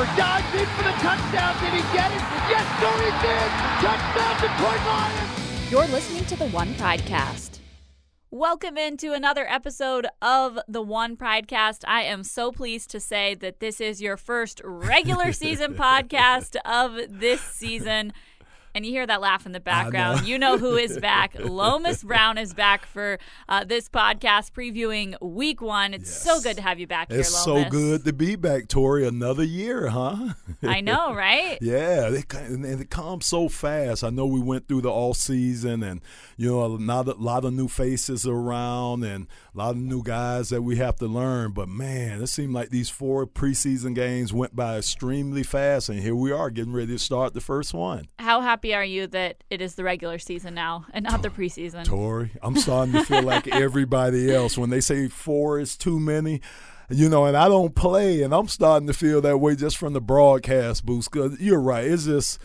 Stafford dives in for the touchdown. Did he get it? Yes, sir, he did. Touchdown, Detroit Lions. You're listening to the One Pridecast. Welcome into another episode of the One Pridecast. I am so pleased to say that this is your first regular season podcast of this season and you hear that laugh in the background, know. you know who is back. Lomas Brown is back for uh, this podcast previewing week one. It's yes. so good to have you back it's here, Lomas. so good to be back, Tori. Another year, huh? I know, right? yeah, it, and it comes so fast. I know we went through the all season and, you know, a lot, of, a lot of new faces around and a lot of new guys that we have to learn. But, man, it seemed like these four preseason games went by extremely fast, and here we are getting ready to start the first one. How happy are you that it is the regular season now and not the preseason? Tori, I'm starting to feel like everybody else. When they say four is too many, you know, and I don't play, and I'm starting to feel that way just from the broadcast boost. Because you're right, it's just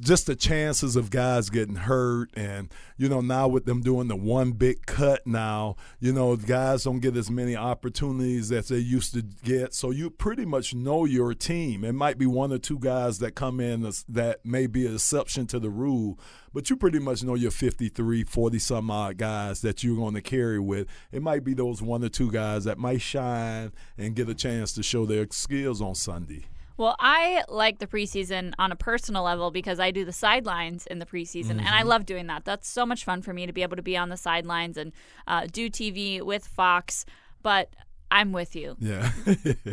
just the chances of guys getting hurt and you know now with them doing the one big cut now you know guys don't get as many opportunities as they used to get. So you pretty much know your team. It might be one or two guys that come in that may be an exception to the rule but you pretty much know your 53 40 some odd guys that you're going to carry with. It might be those one or two guys that might shine and get a chance to show their skills on sunday well, I like the preseason on a personal level because I do the sidelines in the preseason, mm-hmm. and I mm-hmm. love doing that. That's so much fun for me to be able to be on the sidelines and uh, do TV with Fox. But I'm with you. Yeah.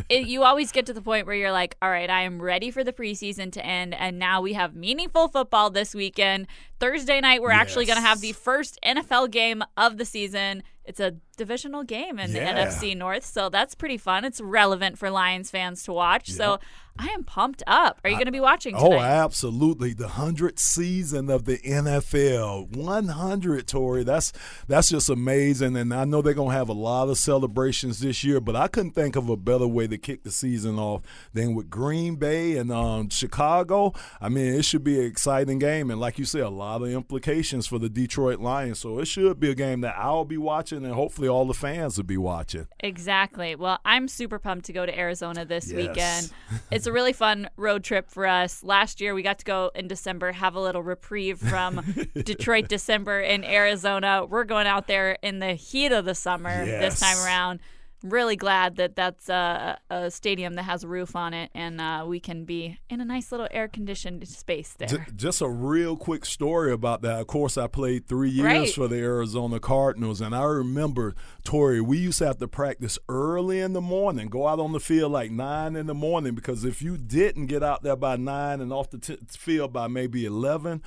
it, you always get to the point where you're like, all right, I am ready for the preseason to end. And now we have meaningful football this weekend. Thursday night, we're yes. actually going to have the first NFL game of the season. It's a divisional game in yeah. the NFC North, so that's pretty fun. It's relevant for Lions fans to watch. Yep. So I am pumped up. Are you going to be watching oh, tonight? Oh, absolutely. The 100th season of the NFL. 100, Tori. That's that's just amazing. And I know they're going to have a lot of celebrations this year, but I couldn't think of a better way to kick the season off than with Green Bay and um, Chicago. I mean, it should be an exciting game. And like you said, a lot of implications for the Detroit Lions. So it should be a game that I'll be watching and hopefully all the fans would be watching. Exactly. Well, I'm super pumped to go to Arizona this yes. weekend. It's a really fun road trip for us. Last year, we got to go in December, have a little reprieve from Detroit December in Arizona. We're going out there in the heat of the summer yes. this time around really glad that that's a, a, stadium that has a roof on it and uh, we can be in a nice little air conditioned space there. Just a real quick story about that. Of course, I played three years right. for the Arizona Cardinals, and I remember, Tori, we used to have to practice early in the morning, go out on the field like nine in the morning because if you didn't get out there by nine and off the t- field by maybe 11,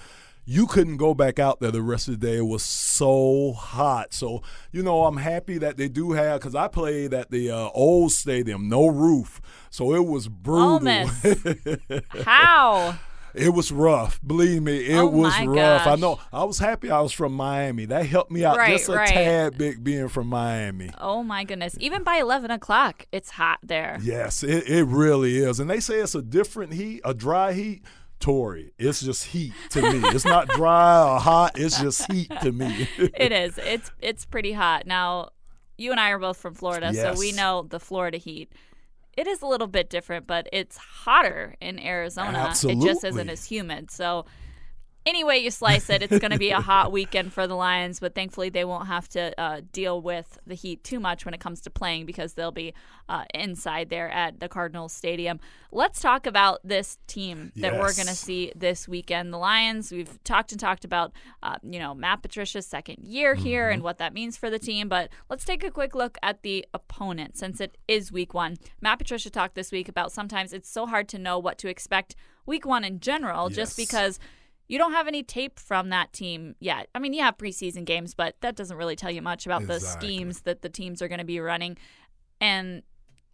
you couldn't go back out there the rest of the day. It was so hot. So, you know, I'm happy that they do have, because I played at the uh, old stadium, no roof. So it was brutal. How? It was rough. Believe me, it oh was rough. Gosh. I know. I was happy I was from Miami. That helped me out right, just a right. tad bit being from Miami. Oh my goodness. Even by 11 o'clock, it's hot there. Yes, it, it really is. And they say it's a different heat, a dry heat It's just heat to me. It's not dry or hot. It's just heat to me. it is. It's it's pretty hot. Now, you and I are both from Florida, yes. so we know the Florida heat. It is a little bit different, but it's hotter in Arizona. Absolutely. It just isn't as humid. So any way you slice it, it's going to be a hot weekend for the Lions, but thankfully they won't have to uh, deal with the heat too much when it comes to playing because they'll be uh, inside there at the Cardinals Stadium. Let's talk about this team that yes. we're going to see this weekend. The Lions, we've talked and talked about, uh, you know, Matt Patricia's second year here mm-hmm. and what that means for the team, but let's take a quick look at the opponent since it is week one. Matt Patricia talked this week about sometimes it's so hard to know what to expect week one in general yes. just because – you don't have any tape from that team yet. I mean, you have preseason games, but that doesn't really tell you much about exactly. the schemes that the teams are going to be running. And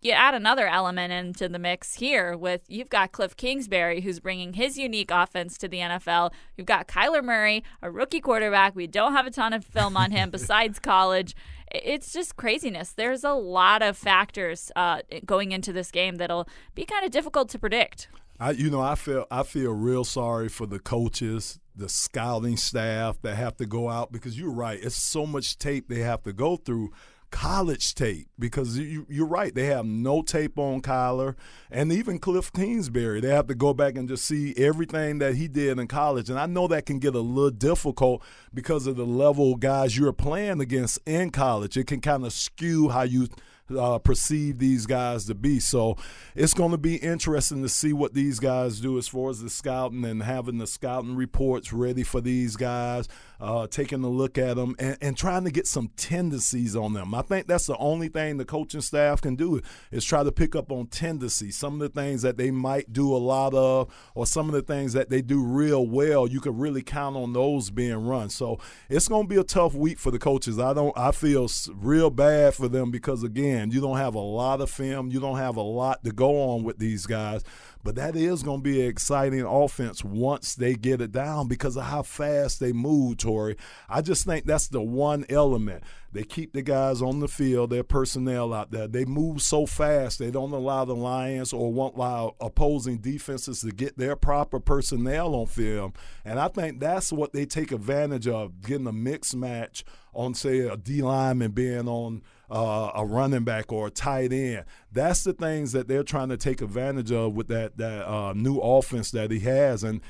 you add another element into the mix here with you've got Cliff Kingsbury, who's bringing his unique offense to the NFL. You've got Kyler Murray, a rookie quarterback. We don't have a ton of film on him besides college. It's just craziness. There's a lot of factors uh, going into this game that'll be kind of difficult to predict. I, you know, I feel I feel real sorry for the coaches, the scouting staff that have to go out because you're right. It's so much tape they have to go through college tape because you, are right. They have no tape on Kyler and even Cliff Kingsbury. They have to go back and just see everything that he did in college. And I know that can get a little difficult because of the level guys you're playing against in college. It can kind of skew how you – uh, perceive these guys to be. So it's going to be interesting to see what these guys do as far as the scouting and having the scouting reports ready for these guys, uh, taking a look at them and, and, trying to get some tendencies on them. I think that's the only thing the coaching staff can do is try to pick up on tendencies, some of the things that they might do a lot of, or some of the things that they do real well. You could really count on those being run. So it's going to be a tough week for the coaches. I don't. I feel real bad for them because again you don't have a lot of film. You don't have a lot to go on with these guys. But that is going to be an exciting offense once they get it down because of how fast they move, Tori. I just think that's the one element. They keep the guys on the field, their personnel out there. They move so fast, they don't allow the Lions or won't allow opposing defenses to get their proper personnel on film. And I think that's what they take advantage of, getting a mixed match on, say, a D lineman being on – uh, a running back or a tight end. That's the things that they're trying to take advantage of with that that uh, new offense that he has. And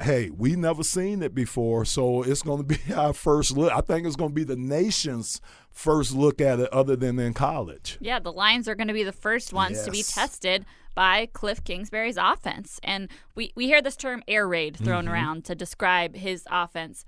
hey, we never seen it before, so it's going to be our first look. I think it's going to be the nation's first look at it, other than in college. Yeah, the Lions are going to be the first ones yes. to be tested by Cliff Kingsbury's offense, and we we hear this term air raid thrown mm-hmm. around to describe his offense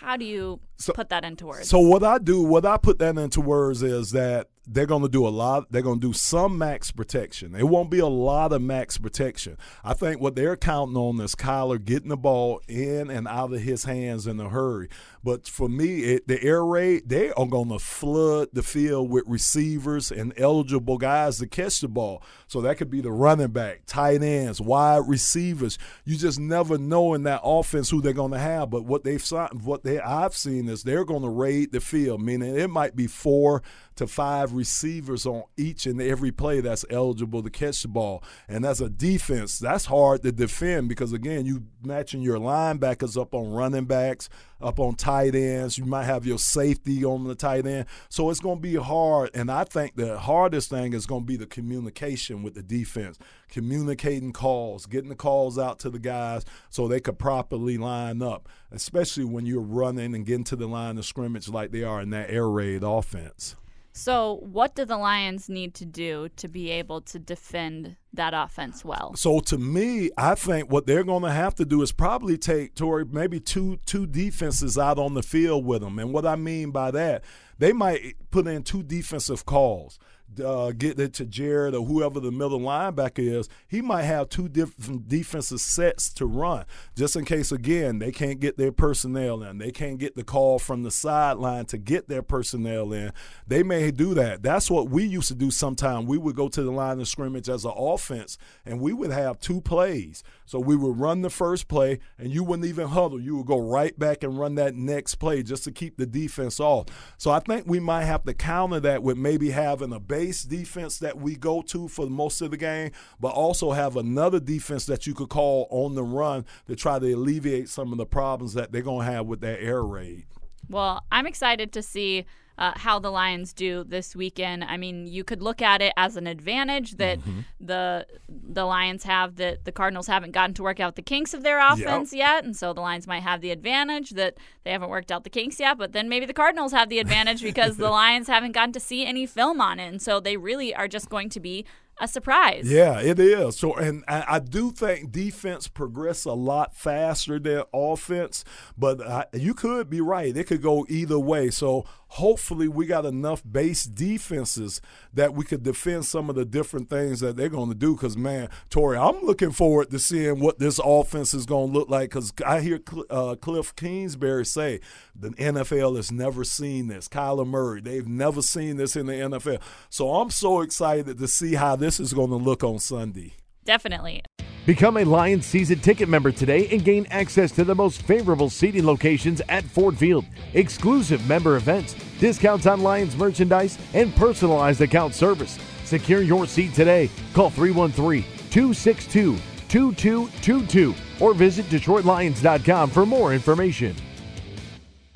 how do you so, put that into words? So what I do, what I put that into words is that they're going to do a lot. They're going to do some max protection. It won't be a lot of max protection. I think what they're counting on is Kyler getting the ball in and out of his hands in a hurry. But for me, it, the air raid, they are going to flood the field with receivers and eligible guys to catch the ball. So that could be the running back, tight ends, wide receivers. You just never know in that offense who they're going to have. But what they've what they I've seen they're going to raid the field, meaning it might be four to five receivers on each and every play that's eligible to catch the ball. And as a defense, that's hard to defend because, again, you matching your linebackers up on running backs, up on tight ends. You might have your safety on the tight end. So it's going to be hard. And I think the hardest thing is going to be the communication with the defense, communicating calls, getting the calls out to the guys so they could properly line up, especially when you're running and getting to the line of scrimmage like they are in that air raid offense. So, what do the Lions need to do to be able to defend that offense well? So, to me, I think what they're going to have to do is probably take Tori maybe two two defenses out on the field with them. And what I mean by that, they might put in two defensive calls uh, get it to Jarrad or whoever the middle linebacker is, he might have two different defensive sets to run just in case, again, they can't get their personnel in. They can't get the call from the sideline to get their personnel in. They may do that. That's what we used to do sometimes. We would go to the line of scrimmage as an offense and we would have two plays. So we would run the first play and you wouldn't even huddle. You would go right back and run that next play just to keep the defense off. So I think we might have to counter that with maybe having a base base defense that we go to for most of the game, but also have another defense that you could call on the run to try to alleviate some of the problems that they're going to have with that air raid. Well, I'm excited to see uh, how the Lions do this weekend. I mean, you could look at it as an advantage that mm-hmm. the the Lions have that the Cardinals haven't gotten to work out the kinks of their offense yep. yet, and so the Lions might have the advantage that they haven't worked out the kinks yet. But then maybe the Cardinals have the advantage because the Lions haven't gotten to see any film on it, and so they really are just going to be a surprise. Yeah, it is. So, and I, I do think defense progress a lot faster than offense, but I, you could be right. It could go either way. So, hopefully, we got enough base defenses that we could defend some of the different things that they're going to do. Because, man, Tori, I'm looking forward to seeing what this offense is going to look like. Because I hear uh, Cliff Kingsbury say the NFL has never seen this. Kyler Murray, they've never seen this in the NFL. So, I'm so excited to see how this is going to look on Sunday. Definitely. Become a Lions season ticket member today and gain access to the most favorable seating locations at Ford Field, exclusive member events, discounts on Lions merchandise, and personalized account service. Secure your seat today. Call 313 262 2222 or visit DetroitLions.com for more information.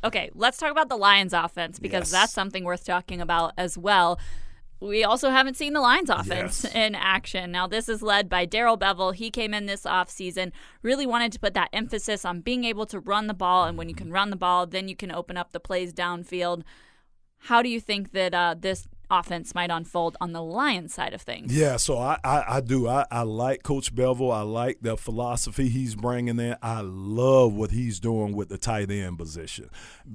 Okay, let's talk about the Lions offense because Yes. that's something worth talking about as well. We also haven't seen the Lions offense Yes. in action. Now, this is led by Darrell Bevell. He came in this offseason, really wanted to put that emphasis on being able to run the ball. And when you can run the ball, then you can open up the plays downfield. How do you think that uh, this offense might unfold on the Lions side of things? Yeah, so I, I, I do. I, I like Coach Bevell. I like the philosophy he's bringing in. I love what he's doing with the tight end position.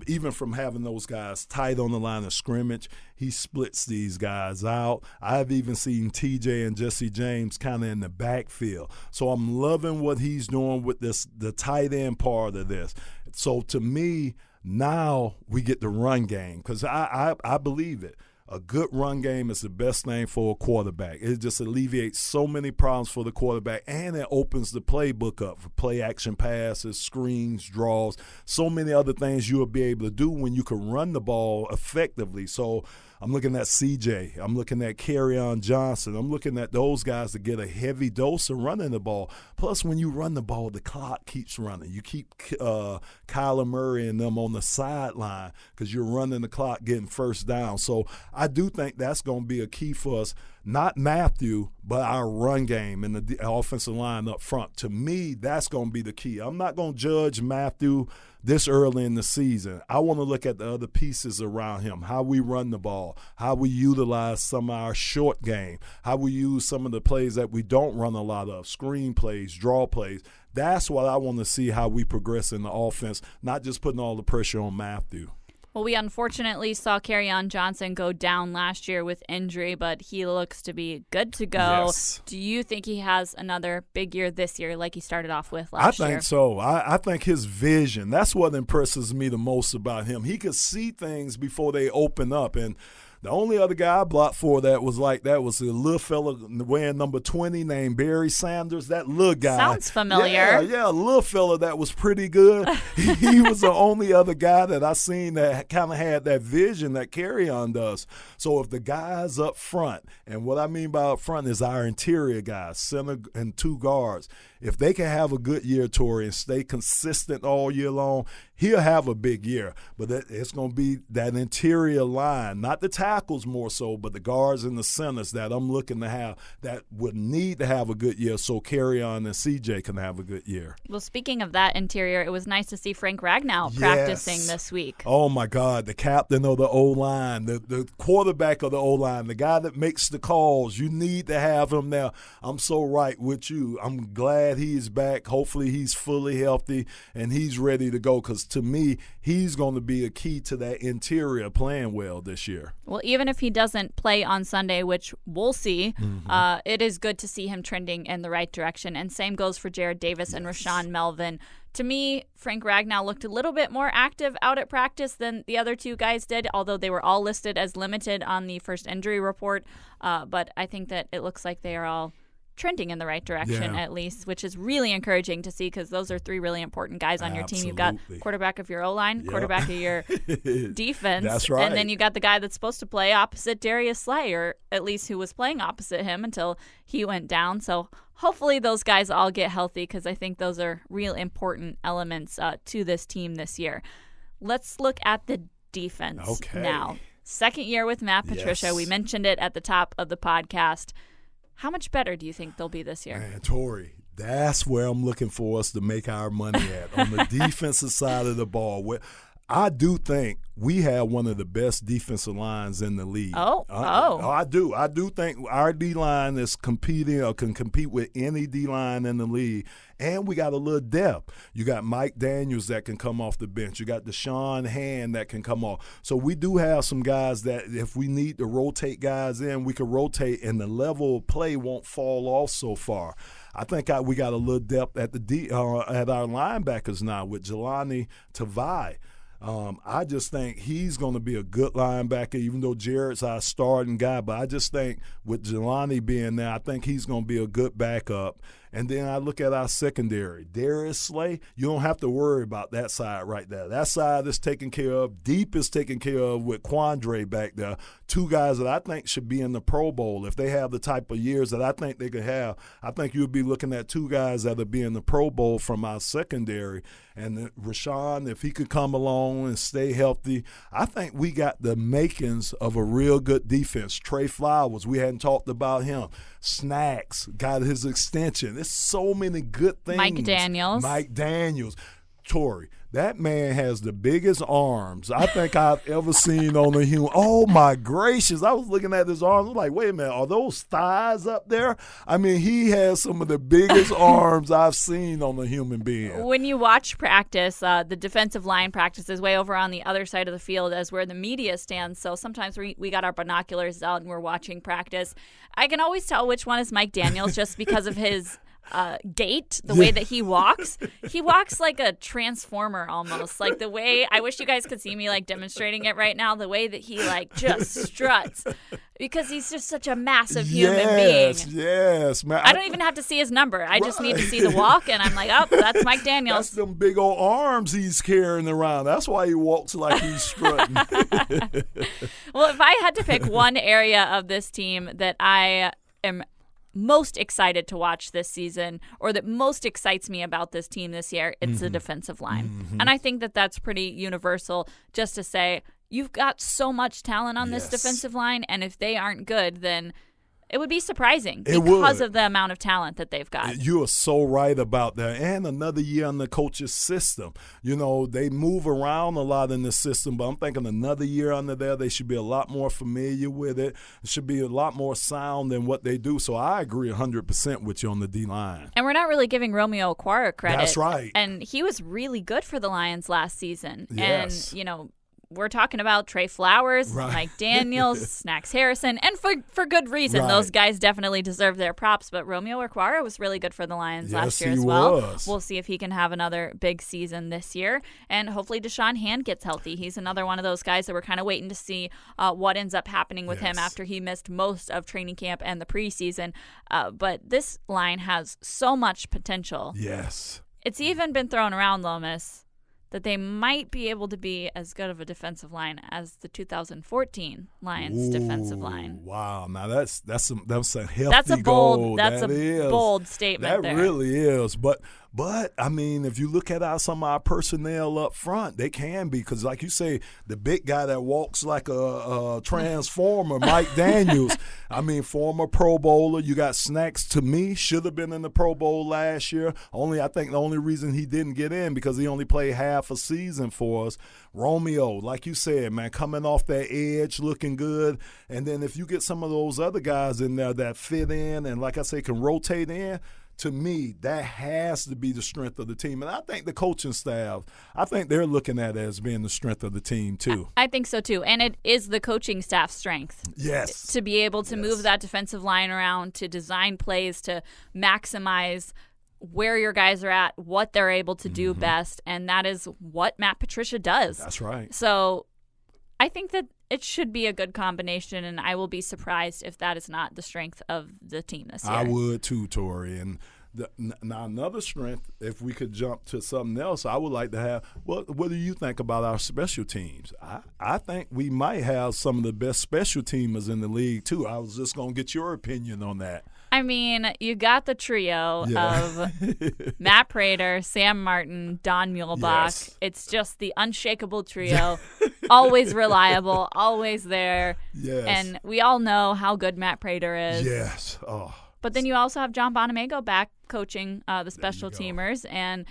Even from having those guys tight on the line of scrimmage, he splits these guys out. I've even seen TJ and Jesse James kind of in the backfield. So I'm loving what he's doing with this the tight end part of this. So to me, now we get the run game because I, I I believe it a good run game is the best thing for a quarterback. It just alleviates so many problems for the quarterback and it opens the playbook up for play action passes, screens, draws, so many other things you'll be able to do when you can run the ball effectively. So I'm looking at CJ. I'm looking at on Johnson. I'm looking at those guys to get a heavy dose of running the ball. Plus, when you run the ball, the clock keeps running. You keep uh, Kyler Murray and them on the sideline because you're running the clock, getting first down. So I do think that's going to be a key for us. Not Matthew, but our run game and the offensive line up front. To me, that's going to be the key. I'm not going to judge Matthew this early in the season. I want to look at the other pieces around him, how we run the ball, how we utilize some of our short game, how we use some of the plays that we don't run a lot of, screen plays, draw plays. That's what I want to see how we progress in the offense, not just putting all the pressure on Matthew. Well, we unfortunately saw on Johnson go down last year with injury, but he looks to be good to go. Yes. Do you think he has another big year this year, like he started off with last year? I think year? so. I, I think his vision, that's what impresses me the most about him. He could see things before they open up. And the only other guy I blocked for that was like that was a little fella wearing number 20 named Barry Sanders. That little guy. Sounds familiar. Yeah, yeah, a little fella that was pretty good. he, was the only other guy that I seen that kind of had that vision that Kerryon does. So if the guys up front, and what I mean by up front is our interior guys, center and two guards, if they can have a good year, Tori, and stay consistent all year long, he'll have a big year. But it's going to be that interior line, not the tackles more so, but the guards and the centers that I'm looking to have that would need to have a good year so Kerryon and CJ can have a good year. Well, speaking of that interior, it was nice to see Frank Ragnow practicing this week. Oh my God, the captain of the O line, the, the quarterback of the O line, the guy that makes the calls. You need to have him there. I'm so right with you. I'm glad he's back. Hopefully, he's fully healthy and he's ready to go because to me, he's going to be a key to that interior playing well this year. Well, even if he doesn't play on Sunday, which we'll see, Mm-hmm. uh, it is good to see him trending in the right direction. And same goes for Jarrad Davis and Rashaan Melvin. To me, Frank Ragnow looked a little bit more active out at practice than the other two guys did, although they were all listed as limited on the first injury report. Uh, but I think that it looks like they are all trending in the right direction Yeah. at least, which is really encouraging to see because those are three really important guys on your team. You've got quarterback of your O line, quarterback of your defense, That's and then right. you got the guy that's supposed to play opposite Darius Slay, or at least who was playing opposite him until he went down. So hopefully those guys all get healthy because I think those are real important elements uh, to this team this year. Let's look at the defense Okay. now. Second year with Matt Patricia. Yes. We mentioned it at the top of the podcast. How much better do you think they'll be this year? Man, Tori, that's where I'm looking for us to make our money at on the defensive side of the ball. Where I do think we have one of the best defensive lines in the league. Oh, I, oh. I do. I do think our D line is competing or can compete with any D line in the league. And we got a little depth. You got Mike Daniels that can come off the bench. You got Da'Shawn Hand that can come off. So we do have some guys that if we need to rotate guys in, we can rotate, and the level of play won't fall off so far. I think I, we got a little depth at the D, uh, at our linebackers now with Jahlani Tavai. Um, I just think he's going to be a good linebacker, even though Jarrad's our starting guy. But I just think with Jahlani being there, I think he's going to be a good backup. And then I look at our secondary. Darius Slay, you don't have to worry about that side right there. That side is taken care of. Deep is taken care of with Quandre back there. Two guys that I think should be in the Pro Bowl. If they have the type of years that I think they could have, I think you'd be looking at two guys that'll be in the Pro Bowl from our secondary. And Rashaan, if he could come along and stay healthy, I think we got the makings of a real good defense. Trey Flowers, we hadn't talked about him. Snacks got his extension. There's so many good things. Mike Daniels. Mike Daniels. Tori, that man has the biggest arms I think I've ever seen on a human. Oh my gracious! I was looking at his arms. I'm like, wait a minute, are those thighs up there? I mean, he has some of the biggest arms I've seen on a human being. When you watch practice, uh, the defensive line practice is way over on the other side of the field as where the media stands. So sometimes we, we got our binoculars out and we're watching practice. I can always tell which one is Mike Daniels just because of his uh, gait, the way that he walks. He walks like a transformer almost. Like the way I wish you guys could see me like demonstrating it right now. The way that he like just struts because he's just such a massive human yes, being. Yes, man. I don't even have to see his number. I just need to see the walk, and I'm like, oh, that's Mike Daniels. That's them big old arms he's carrying around. That's why he walks like he's strutting. Well, if I had to pick one area of this team that I am most excited to watch this season or that most excites me about this team this year, it's the mm-hmm. defensive line. Mm-hmm. And I think that that's pretty universal just to say you've got so much talent on this defensive line and if they aren't good then it would be surprising It because would. of the amount of talent that they've got. You are so right about that. And another year in the coach's system. You know, they move around a lot in the system, but I'm thinking another year under there, they should be a lot more familiar with it. It should be a lot more sound than what they do. So I agree 100% with you on the D line. And we're not really giving Romeo Okwara credit. That's right. And he was really good for the Lions last season. Yes. And, you know, we're talking about Trey Flowers, Right. Mike Daniels, Snacks Harrison, and for for good reason. Right. Those guys definitely deserve their props. But Romeo Okwara was really good for the Lions Yes, last year as well. was. We'll see if he can have another big season this year. And hopefully Da'Shawn Hand gets healthy. He's another one of those guys that we're kind of waiting to see uh, what ends up happening with him after he missed most of training camp and the preseason. Uh, but this line has so much potential. Yes. It's even been thrown around, Lomas, that they might be able to be as good of a defensive line as the 2014 Lions defensive line. Wow. Now that's that's some that's a hefty That's a bold. goal. That's That a is. bold statement. That there. really is. But but I mean, if you look at our, some of our personnel up front, they can be because, like you say, the big guy that walks like a, a transformer, Mike Daniels. I mean, former Pro Bowler. You got Snacks. To me, should have been in the Pro Bowl last year. Only I think the only reason he didn't get in because he only played half a season for us. Romeo, like you said, man, coming off that edge, looking good. And then if you get some of those other guys in there that fit in and, like I say, can rotate in, to me, that has to be the strength of the team. And I think the coaching staff, I think they're looking at it as being the strength of the team, too. I think so too. And it is the coaching staff's strength Yes. to be able to Yes. move that defensive line around, to design plays, to maximize where your guys are at, what they're able to do best. And that is what Matt Patricia does. Mm-hmm. That's right. So I think that it should be a good combination, and I will be surprised if that is not the strength of the team this year. I would too, Tori. And the, now another strength, if we could jump to something else, I would like to have. What What do you think about our special teams? I I think we might have some of the best special teamers in the league too. I was just gonna get your opinion on that. I mean, you got the trio Yeah. of Matt Prater, Sam Martin, Don Muhlbach. Yes. It's just the unshakable trio, always reliable, always there. Yes. And we all know how good Matt Prater is. yes. Oh. But then you also have John Bonamego back coaching uh, the special teamers, and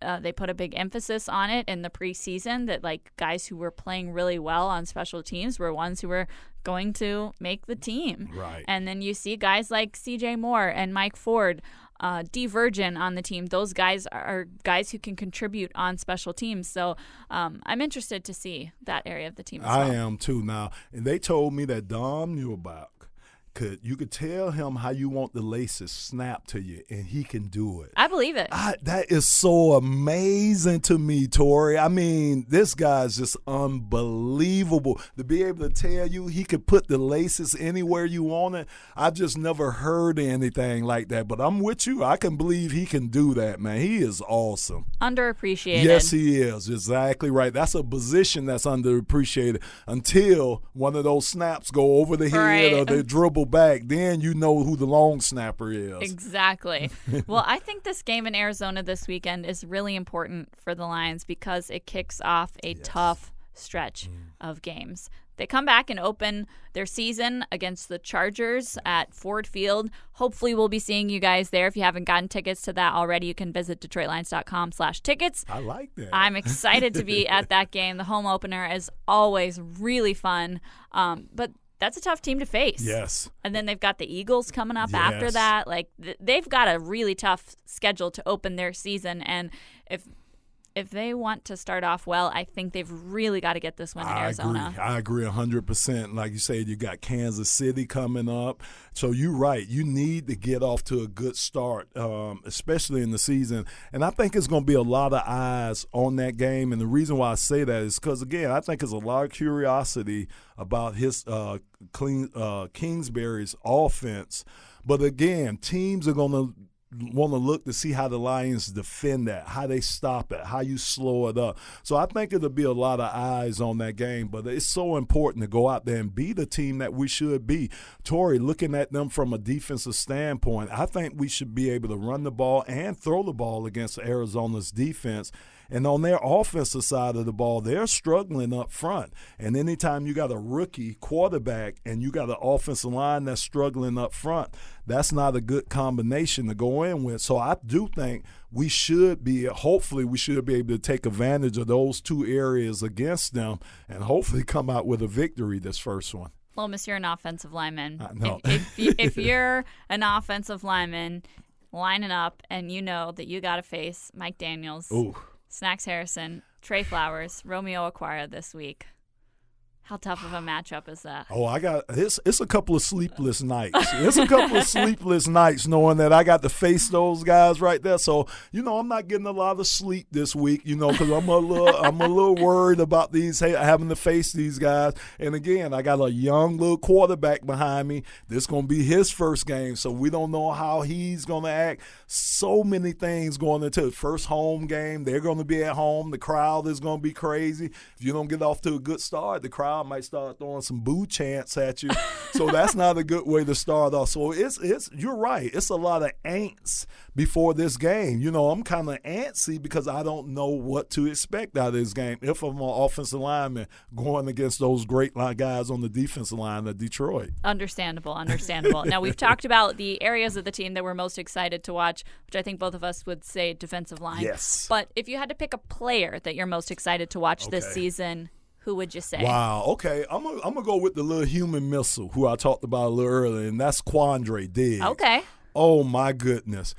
uh, they put a big emphasis on it in the preseason that like guys who were playing really well on special teams were ones who were going to make the team. Right. And then you see guys like C.J. Moore and Mike Ford. Uh, Dee Virgin on the team; those guys are guys who can contribute on special teams. So um, I'm interested to see that area of the team. As I well. am too now. And they told me that Don Muhlbach could you could tell him how you want the laces snapped to you, and he can do it. I believe it. I, that is so amazing to me, Tori. I mean, this guy's just unbelievable to be able to tell you he could put the laces anywhere you want it. I've just never heard anything like that, but I'm with you. I can believe he can do that, man. He is awesome. Underappreciated. Yes, he is. Exactly right. That's a position that's underappreciated until one of those snaps go over the head Right. or they dribble back. Then you know who the long snapper is. Exactly. well, I think this game in Arizona this weekend is really important for the Lions because it kicks off a tough stretch of games. They come back and open their season against the Chargers at Ford Field. Hopefully, we'll be seeing you guys there. If you haven't gotten tickets to that already, you can visit DetroitLions.com slash tickets. I like that. I'm excited to be at that game. The home opener is always really fun, um, but that's a tough team to face. yes. And then they've got the Eagles coming up after that. Like th- they've got a really tough schedule to open their season, and if if they want to start off well, I think they've really got to get this one in I Arizona. agree. I agree 100%. Like you said, you got Kansas City coming up. So you're right. You need to get off to a good start, um, especially in the season. And I think it's going to be a lot of eyes on that game. And the reason why I say that is because, again, I think there's a lot of curiosity about his uh, clean, uh, Kingsbury's offense. But again, teams are going to want to look to see how the Lions defend that, how they stop it, how you slow it up. So I think it'll be a lot of eyes on that game, but it's so important to go out there and be the team that we should be. Tori, looking at them from a defensive standpoint, I think we should be able to run the ball and throw the ball against Arizona's defense. And on their offensive side of the ball, they're struggling up front. And anytime you got a rookie quarterback and you got an offensive line that's struggling up front, that's not a good combination to go in with. So I do think we should be, hopefully, we should be able to take advantage of those two areas against them and hopefully come out with a victory this first one. Well, Miss, you're an offensive lineman. Know. If, if, if you're an offensive lineman lining up and you know that you got to face Mike Daniels, Ooh. Snacks Harrison, Trey Flowers, Romeo Okwara this week, how tough of a matchup is that? Oh, I got it's it's a couple of sleepless nights. It's a couple of sleepless nights knowing that I got to face those guys right there. So you know, I'm not getting a lot of sleep this week. You know, because I'm a little I'm a little worried about these having to face these guys. And again, I got a young little quarterback behind me. This gonna be his first game, so we don't know how he's gonna act. So many things going into the first home game. They're gonna be at home. The crowd is gonna be crazy. If you don't get off to a good start, the crowd might start throwing some boo chants at you. so that's not a good way to start off. So it's it's you're right. It's a lot of ants before this game. You know, I'm kind of antsy because I don't know what to expect out of this game if I'm an offensive lineman going against those great line guys on the defensive line of Detroit. Understandable, understandable. now we've talked about the areas of the team that we're most excited to watch, which I think both of us would say defensive line. Yes. But if you had to pick a player that you're most excited to watch this season, who would you say? Wow. Okay. I'm gonna I'm gonna go with the little human missile who I talked about a little earlier, and that's Quandre Diggs. Okay. Oh my goodness,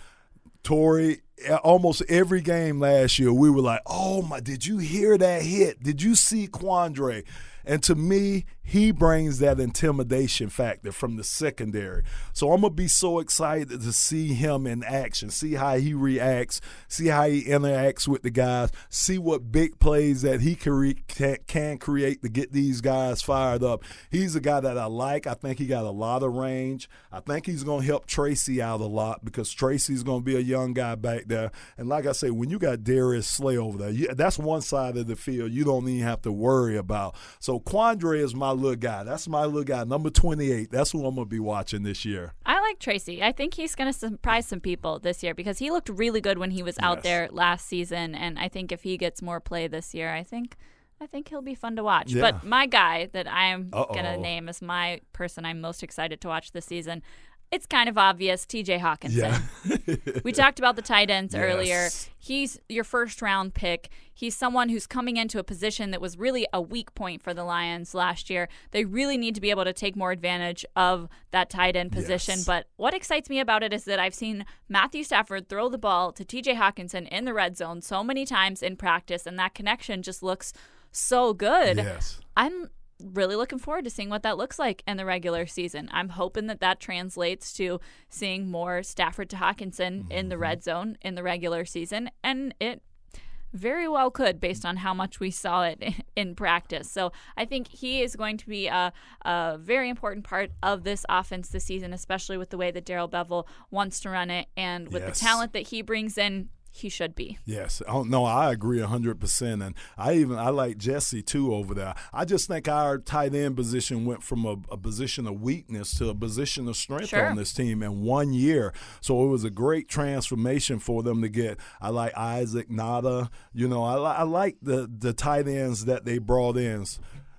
Tori. Almost every game last year, we were like, "Oh my! Did you hear that hit? Did you see Quandre?" And to me, he brings that intimidation factor from the secondary. So I'm gonna be so excited to see him in action, see how he reacts, see how he interacts with the guys, see what big plays that he can, re- can, create to get these guys fired up. He's a guy that I like. I think he got a lot of range. I think he's gonna help Tracy out a lot because Tracy's gonna be a young guy back there. And like I say, when you got Darius Slay over there, you, that's one side of the field you don't even have to worry about. So Quandre is my little guy. That's my little guy, number 28. That's who I'm gonna be watching this year. I like Tracy. I think he's going to surprise some people this year because he looked really good when he was out Yes. there last season, and I think if he gets more play this year, I think. I think he'll be fun to watch. Yeah. But my guy that I'm going to name as my person I'm most excited to watch this season, it's kind of obvious TJ Hockenson. we talked about the tight ends earlier. He's your first round pick. He's someone who's coming into a position that was really a weak point for the Lions last year. They really need to be able to take more advantage of that tight end position. Yes. But what excites me about it is that I've seen Matthew Stafford throw the ball to TJ Hockenson in the red zone so many times in practice, and that connection just looks so good. Yes. I'm really looking forward to seeing what that looks like in the regular season. I'm hoping that that translates to seeing more Stafford to Hockenson in the mm-hmm. red zone in the regular season, and it very well could based on how much we saw it in practice. So I think he is going to be a, a very important part of this offense this season, especially with the way that Darrell Bevell wants to run it and with Yes. the talent that he brings in. He should be. Yes. Oh, no, I agree 100%. And I even, I like Jesse too over there. I just think our tight end position went from a, a position of weakness to a position of strength Sure. on this team in one year. So it was a great transformation for them to get. I like Isaac Nauta. You know, I, I like the, the tight ends that they brought in.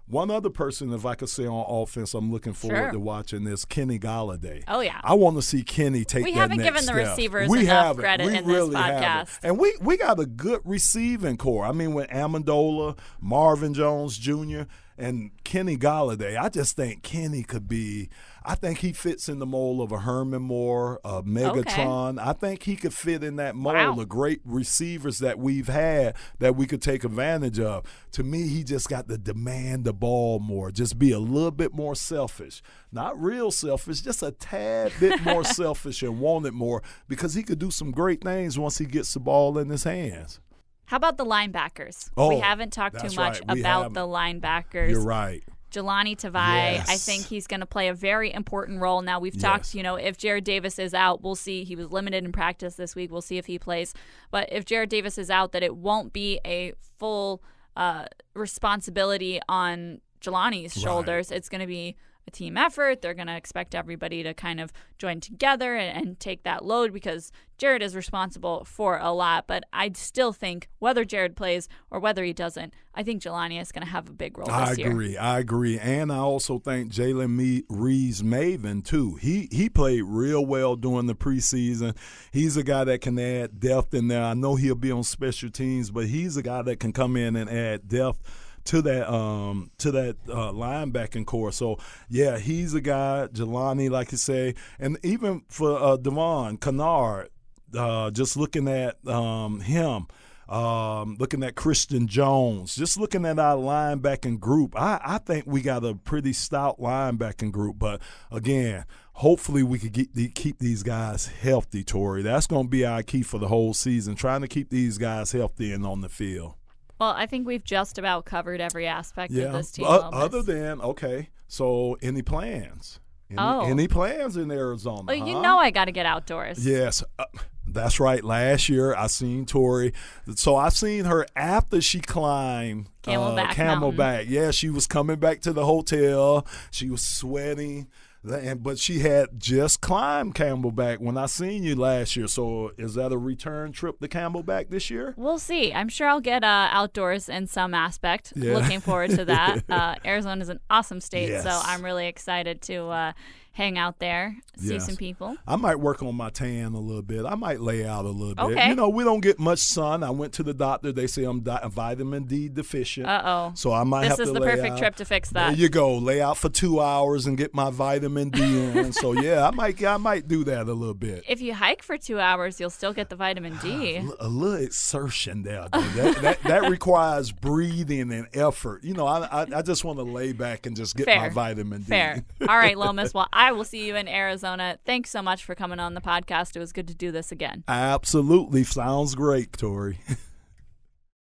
One other person, if I could say on offense, I'm looking forward Sure. to watching this Kenny Golladay. Oh, yeah. I want to see Kenny take We that haven't given the step. receivers we enough haven't. credit we in this really haven't. podcast. And we we got a good receiving corps. I mean, with Amendola, Marvin Jones Jr., and Kenny Golladay, I just think Kenny could be. I think he fits in the mold of a Herman Moore, a Megatron. I think he could fit in that mold Wow. of great receivers that we've had that we could take advantage of. To me, he just got to demand the ball more, just be a little bit more selfish. Not real selfish, just a tad bit more selfish and want it more because he could do some great things once he gets the ball in his hands. How about the linebackers? Oh, we haven't talked too much right. About the linebackers. You're right. Jahlani Tavai, I think he's going to play a very important role. Now, we've talked, Yes. you know, if Jarrad Davis is out, we'll see. He was limited in practice this week. We'll see if he plays. But if Jarrad Davis is out, that it won't be a full uh, responsibility on Jahlani's shoulders. It's going to be a team effort. They're going to expect everybody to kind of join together and, and take that load because Jarrad is responsible for a lot. But I still think whether Jarrad plays or whether he doesn't, I think Jahlani is going to have a big role I this year. agree. I agree, and I also think Jalen Reeves-Maybin too. He he played real well during the preseason. He's a guy that can add depth in there. I know he'll be on special teams, but he's a guy that can come in and add depth to that um to that uh, linebacking corps. So yeah, he's a guy. Jahlani, like you say, and even for uh, Devon Kennard, uh, just looking at um, him um, looking at Christian Jones, just looking at our linebacking group, I, I think we got a pretty stout linebacking group. But again, hopefully we could get the, keep these guys healthy, Tori. That's going to be our key for the whole season, trying to keep these guys healthy and on the field. Well, I think we've just about covered every aspect Yeah. of this team. Lomas. other than okay, so any plans? Any, Oh. any plans in Arizona? well, you know I got to get outdoors. Yes, uh, that's right. Last year I seen Tori. So I seen her after she climbed uh, Camelback Camelback. Yeah, she was coming back to the hotel. She was sweating. And, but she had just climbed Camelback when I seen you last year. So is that a return trip to Camelback this year? We'll see. I'm sure I'll get uh, outdoors in some aspect. Yeah. Looking forward to that. uh, Arizona is an awesome state, so I'm really excited to uh, hang out there, see Yes. some people. I might work on my tan a little bit. I might lay out a little bit. Okay. You know, we don't get much sun. I went to the doctor. They say I'm di- vitamin D deficient. Uh oh. So I might This have is the perfect out. trip to fix that. There you go. Lay out for two hours and get my vitamin D in. so yeah, I might I might do that a little bit. If you hike for two hours, you'll still get the vitamin D. a little exertion there. That, that, that requires breathing and effort. You know, I, I, I just want to lay back and just get my vitamin D. Fair. All right, Lomas. Well, I will see you in Arizona. Thanks so much for coming on the podcast. It was good to do this again. Absolutely. Sounds great, Tori.